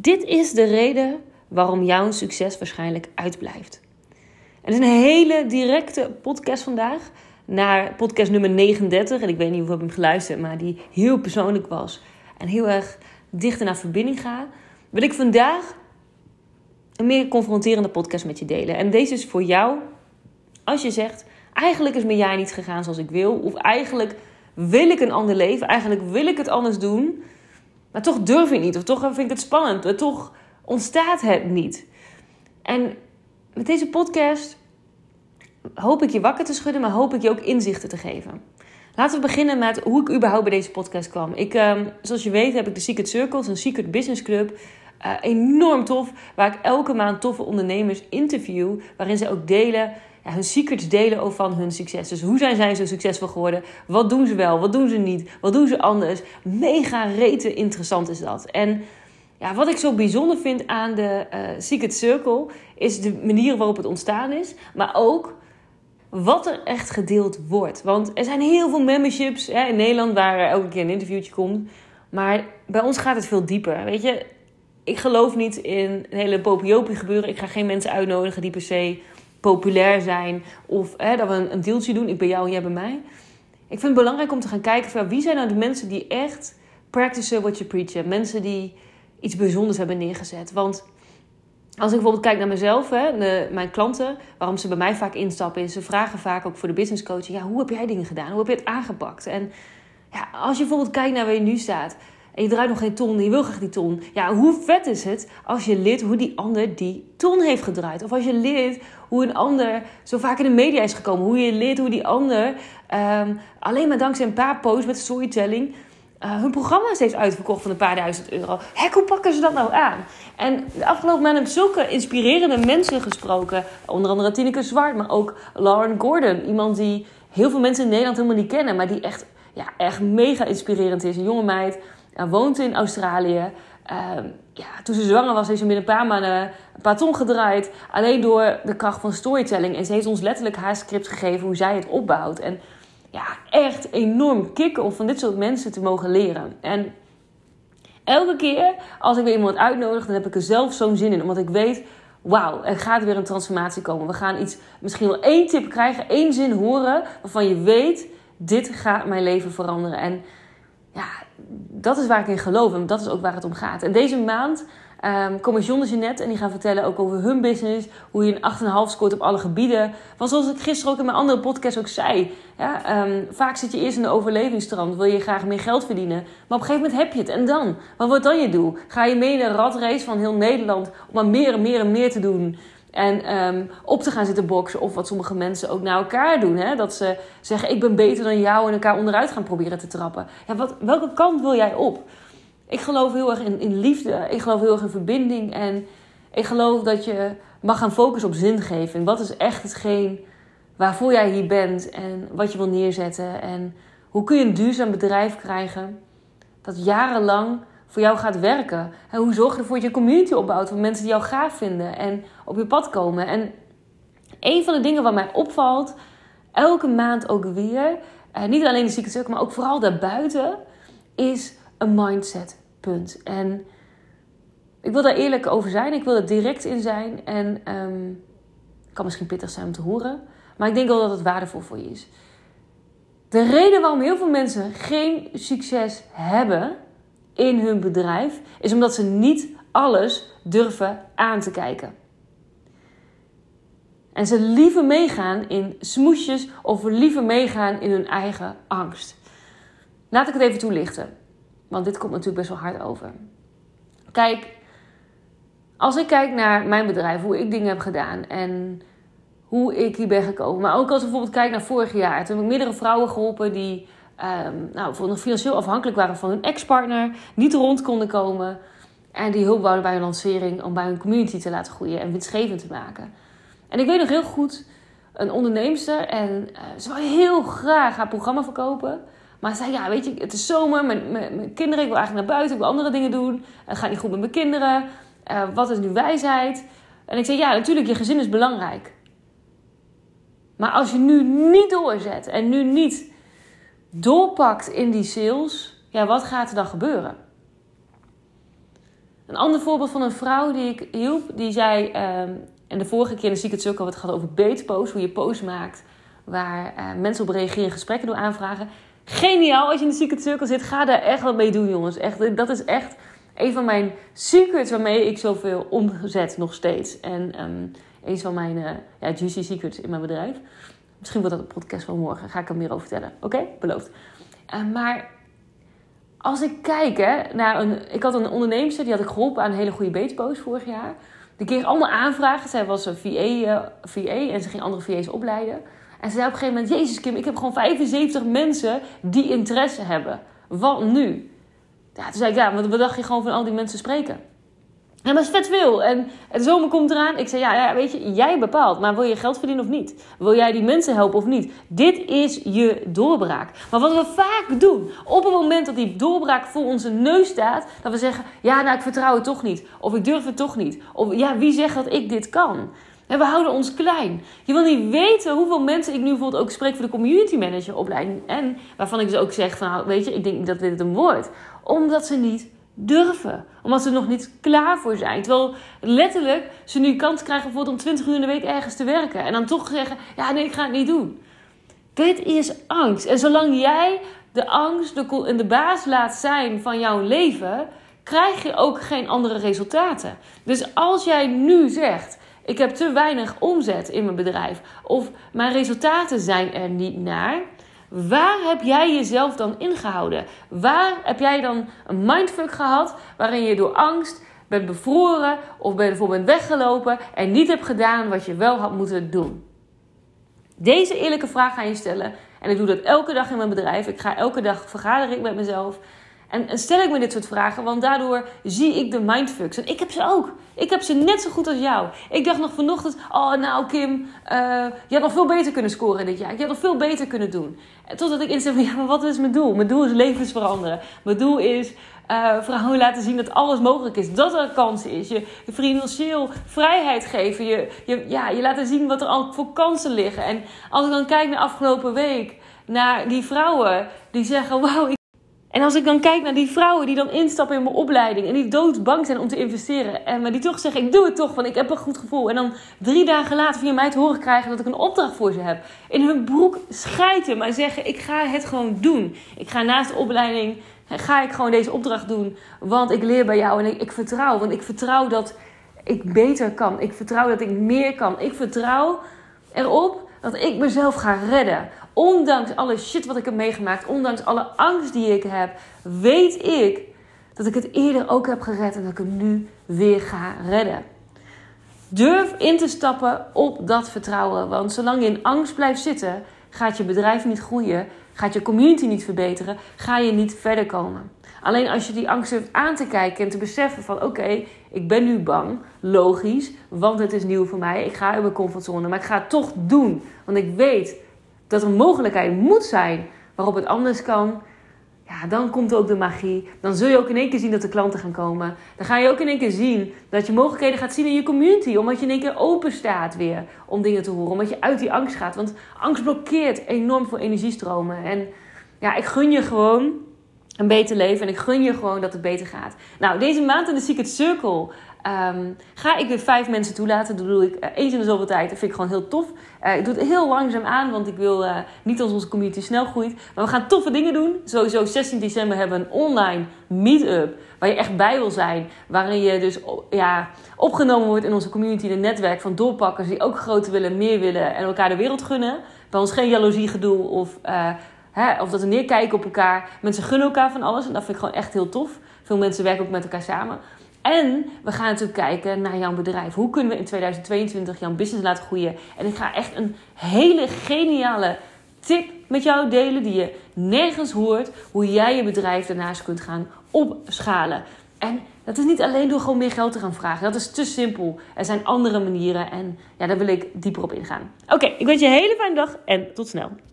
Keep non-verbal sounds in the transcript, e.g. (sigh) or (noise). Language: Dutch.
Dit is de reden waarom jouw succes waarschijnlijk uitblijft. Het is een hele directe podcast vandaag. Naar podcast nummer 39. En ik weet niet of je hem geluisterd, maar die heel persoonlijk was. En heel erg dichter naar verbinding gaat. Wil ik vandaag een meer confronterende podcast met je delen. En deze is voor jou als je zegt: eigenlijk is mijn jaar niet gegaan zoals ik wil. Of eigenlijk wil ik een ander leven. Eigenlijk wil ik het anders doen. Maar toch durf ik niet. Of toch vind ik het spannend. Toch ontstaat het niet. En met deze podcast hoop ik je wakker te schudden, maar hoop ik je ook inzichten te geven. Laten we beginnen met hoe ik überhaupt bij deze podcast kwam. Ik, ehm, zoals je weet heb ik de Secret Circles, een Secret Business Club. Uh, enorm tof, waar ik elke maand toffe ondernemers interview, waarin ze ook delen hun secrets delen over van hun succes. Dus hoe zijn zij zo succesvol geworden? Wat doen ze wel? Wat doen ze niet? Wat doen ze anders? Mega rete interessant is dat. En ja, wat ik zo bijzonder vind aan de uh, Secret Circle is de manier waarop het ontstaan is, maar ook wat er echt gedeeld wordt. Want er zijn heel veel memberships hè, in Nederland waar elke keer een interviewtje komt. Maar bij ons gaat het veel dieper. Weet je, ik geloof niet in een hele popiopie gebeuren. Ik ga geen mensen uitnodigen die per se populair zijn. Of hè, dat we een, een deeltje doen. Ik ben jou en jij bij mij. Ik vind het belangrijk om te gaan kijken van wie zijn nou de mensen die echt practicen what you preach. Mensen die iets bijzonders hebben neergezet. Want als ik bijvoorbeeld kijk naar mezelf, hè, mijn klanten, waarom ze bij mij vaak instappen, is ze vragen vaak ook voor de business coaching: ja, hoe heb jij dingen gedaan? Hoe heb je het aangepakt? En ja, als je bijvoorbeeld kijkt naar waar je nu staat en je draait nog geen ton je wil graag die ton. Ja, hoe vet is het als je leert hoe die ander die ton heeft gedraaid? Of als je leert hoe een ander zo vaak in de media is gekomen. Hoe je leert hoe die ander um, alleen maar dankzij een paar posts met storytelling uh, hun programma's heeft uitverkocht van een paar duizend euro. Hek, hoe pakken ze dat nou aan? En de afgelopen maanden heb ik zulke inspirerende mensen gesproken. Onder andere Tineke Zwart, maar ook Lauren Gordon. Iemand die heel veel mensen in Nederland helemaal niet kennen, maar die echt, ja, echt mega inspirerend is. Een jonge meid, woont in Australië. Uh, ja, toen ze zwanger was, heeft ze binnen een paar maanden een paar ton gedraaid. Alleen door de kracht van storytelling. En ze heeft ons letterlijk haar script gegeven hoe zij het opbouwt. En ja, echt enorm kicken om van dit soort mensen te mogen leren. En elke keer als ik weer iemand uitnodig, dan heb ik er zelf zo'n zin in. Omdat ik weet, wauw, er gaat weer een transformatie komen. We gaan iets, misschien wel één tip krijgen, één zin horen waarvan je weet, dit gaat mijn leven veranderen. En ja, dat is waar ik in geloof en dat is ook waar het om gaat. En deze maand Um, kom John de net en die gaan vertellen ook over hun business. Hoe je een 8,5 scoort op alle gebieden. Want zoals ik gisteren ook in mijn andere podcast ook zei. Um, vaak zit je eerst in de overlevingstrand. Wil je graag meer geld verdienen. Maar op een gegeven moment heb je het. En dan? Wat wordt dan je doel? Ga je mee in een ratrace van heel Nederland. Om maar meer en meer en meer te doen. En um, op te gaan zitten boksen. Of wat sommige mensen ook naar elkaar doen. Hè? Dat ze zeggen ik ben beter dan jou. En elkaar onderuit gaan proberen te trappen. Ja, wat, welke kant wil jij op? Ik geloof heel erg in, in liefde. Ik geloof heel erg in verbinding. En ik geloof dat je mag gaan focussen op zingeving. Wat is echt hetgeen waarvoor jij hier bent en wat je wil neerzetten. En hoe kun je een duurzaam bedrijf krijgen dat jarenlang voor jou gaat werken. En hoe zorg je ervoor dat je community opbouwt van mensen die jou gaaf vinden en op je pad komen. En een van de dingen wat mij opvalt, elke maand ook weer, en niet alleen de ziekte, maar ook vooral daarbuiten, is een mindset. Punt. En ik wil daar eerlijk over zijn. Ik wil er direct in zijn. En um, kan misschien pittig zijn om te horen. Maar ik denk wel dat het waardevol voor je is. De reden waarom heel veel mensen geen succes hebben in hun bedrijf, is omdat ze niet alles durven aan te kijken. En ze liever meegaan in smoesjes of liever meegaan in hun eigen angst. Laat ik het even toelichten. Want dit komt natuurlijk best wel hard over. Kijk, als ik kijk naar mijn bedrijf, hoe ik dingen heb gedaan en hoe ik hier ben gekomen. Maar ook als ik bijvoorbeeld kijk naar vorig jaar. Toen heb ik meerdere vrouwen geholpen die um, nou, nog financieel afhankelijk waren van hun ex-partner. Niet rond konden komen. En die hulp wouden bij hun lancering om bij hun community te laten groeien en winstgevend te maken. En ik weet nog heel goed, een onderneemster en uh, ze wil heel graag haar programma verkopen. Maar zei, ja, weet je, het is zomer, mijn, mijn, kinderen, ik wil eigenlijk naar buiten, ik wil andere dingen doen. Het gaat niet goed met mijn kinderen. Uh, wat is nu wijsheid? En ik zei, ja, natuurlijk, je gezin is belangrijk. Maar als je nu niet doorzet en nu niet doorpakt in die sales, ja, wat gaat er dan gebeuren? Een ander voorbeeld van een vrouw die ik hielp, die zei... ehm, en de vorige keer in de Secret Circle, het gaat over beetpost, hoe je post maakt... waar eh, mensen op reageren, gesprekken door aanvragen. Geniaal als je in de Secret Circle zit. Ga daar echt wat mee doen, jongens. Echt, dat is echt een van mijn secrets waarmee ik zoveel omzet nog steeds. En ehm, een van mijn uh, ja, juicy secrets in mijn bedrijf. Misschien wordt dat een podcast van morgen. Ga ik er meer over vertellen. Oké? Beloofd. Uh, maar als ik kijk hè, naar een... Ik had een onderneemster, die had ik geholpen aan een hele goede beetpost vorig jaar. Die kreeg allemaal aanvragen. Zij was een VA, uh, VA en ze ging andere VA's opleiden. En ze zei op een gegeven moment... Jezus Kim, ik heb gewoon 75 mensen die interesse hebben. Wat nu? Ja, toen zei ik, ja, wat dacht je gewoon van al die mensen spreken? Ja, maar is vet veel. En de zomer komt eraan. Ik zei, ja, ja, weet je, jij bepaalt. Maar wil je geld verdienen of niet? Wil jij die mensen helpen of niet? Dit is je doorbraak. Maar wat we vaak doen, op het moment dat die doorbraak voor onze neus staat, dat we zeggen, ja, nou, ik vertrouw het toch niet. Of ik durf het toch niet. Of ja, wie zegt dat ik dit kan? En we houden ons klein. Je wil niet weten hoeveel mensen ik nu bijvoorbeeld ook spreek voor de community manager opleiding. En waarvan ik dus ook zeg van, nou, weet je, ik denk dat dit een wordt. Omdat ze niet durven. Omdat ze er nog niet klaar voor zijn. Terwijl letterlijk ze nu kans krijgen bijvoorbeeld om 20 uur in de week ergens te werken. En dan toch zeggen, ja nee, ik ga het niet doen. Dit is angst. En zolang jij de angst en de baas laat zijn van jouw leven, krijg je ook geen andere resultaten. Dus als jij nu zegt, ik heb te weinig omzet in mijn bedrijf. Of mijn resultaten zijn er niet naar. Waar heb jij jezelf dan ingehouden? Waar heb jij dan een mindfuck gehad waarin je door angst bent bevroren of bijvoorbeeld bent weggelopen en niet hebt gedaan wat je wel had moeten doen? Deze eerlijke vraag ga je stellen. En ik doe dat elke dag in mijn bedrijf. Ik ga elke dag vergaderen met mezelf. En, en, stel ik me dit soort vragen, want daardoor zie ik de mindfucks. En ik heb ze ook. Ik heb ze net zo goed als jou. Ik dacht nog vanochtend, oh nou Kim, uh, je had nog veel beter kunnen scoren dit jaar. Je had nog veel beter kunnen doen. En totdat ik inzet van, (laughs) ja, maar wat is mijn doel? Mijn doel is levens veranderen. Mijn doel is uh, vrouwen laten zien dat alles mogelijk is. Dat er een kans is. Je, je financieel vrijheid geven. Je, je, ja, je laten zien wat er al voor kansen liggen. En als ik dan kijk naar afgelopen week, naar die vrouwen die zeggen, wauw, en als ik dan kijk naar die vrouwen die dan instappen in mijn opleiding en die doodsbang zijn om te investeren, en maar die toch zeggen: Ik doe het toch, want ik heb een goed gevoel. En dan drie dagen later via mij te horen krijgen dat ik een opdracht voor ze heb. In hun broek schijten, maar zeggen: Ik ga het gewoon doen. Ik ga naast de opleiding, ga ik gewoon deze opdracht doen, want ik leer bij jou en ik, ik vertrouw. Want ik vertrouw dat ik beter kan. Ik vertrouw dat ik meer kan. Ik vertrouw erop dat ik mezelf ga redden. Ondanks alle shit wat ik heb meegemaakt, ondanks alle angst die ik heb, weet ik dat ik het eerder ook heb gered en dat ik het nu weer ga redden. Durf in te stappen op dat vertrouwen, want zolang je in angst blijft zitten, gaat je bedrijf niet groeien, gaat je community niet verbeteren, ga je niet verder komen. Alleen als je die angst hebt aan te kijken en te beseffen van oké, ik ben nu bang, logisch, want het is nieuw voor mij, ik ga in mijn comfortzone, maar ik ga het toch doen, want ik weet dat er een mogelijkheid moet zijn waarop het anders kan, ja, dan komt ook de magie. Dan zul je ook in één keer zien dat de klanten gaan komen. Dan ga je ook in één keer zien dat je mogelijkheden gaat zien in je community. Omdat je in één keer open staat weer om dingen te horen. Omdat je uit die angst gaat. Want angst blokkeert enorm veel energiestromen. En ja, ik gun je gewoon een beter leven. En ik gun je gewoon dat het beter gaat. Nou, deze maand in de Secret Circle Um, ga ik weer vijf mensen toelaten. Dat doe ik uh, eens in de zoveel tijd. Dat vind ik gewoon heel tof. Uh, ik doe het heel langzaam aan, want ik wil uh, niet dat onze community snel groeit. Maar we gaan toffe dingen doen. Sowieso 16 december hebben we een online meet-up. Waar je echt bij wil zijn. Waarin je dus ja, opgenomen wordt in onze community. Een netwerk van doorpakkers die ook groter willen, meer willen. En elkaar de wereld gunnen. Bij ons geen jaloezie gedoe of... Of dat we neerkijken op elkaar. Mensen gunnen elkaar van alles. En dat vind ik gewoon echt heel tof. Veel mensen werken ook met elkaar samen. En we gaan natuurlijk kijken naar jouw bedrijf. Hoe kunnen we in 2022 jouw business laten groeien? En ik ga echt een hele geniale tip met jou delen die je nergens hoort. Hoe jij je bedrijf daarnaast kunt gaan opschalen. En dat is niet alleen door gewoon meer geld te gaan vragen. Dat is te simpel. Er zijn andere manieren en ja, daar wil ik dieper op ingaan. Oké, ik wens je een hele fijne dag en tot snel.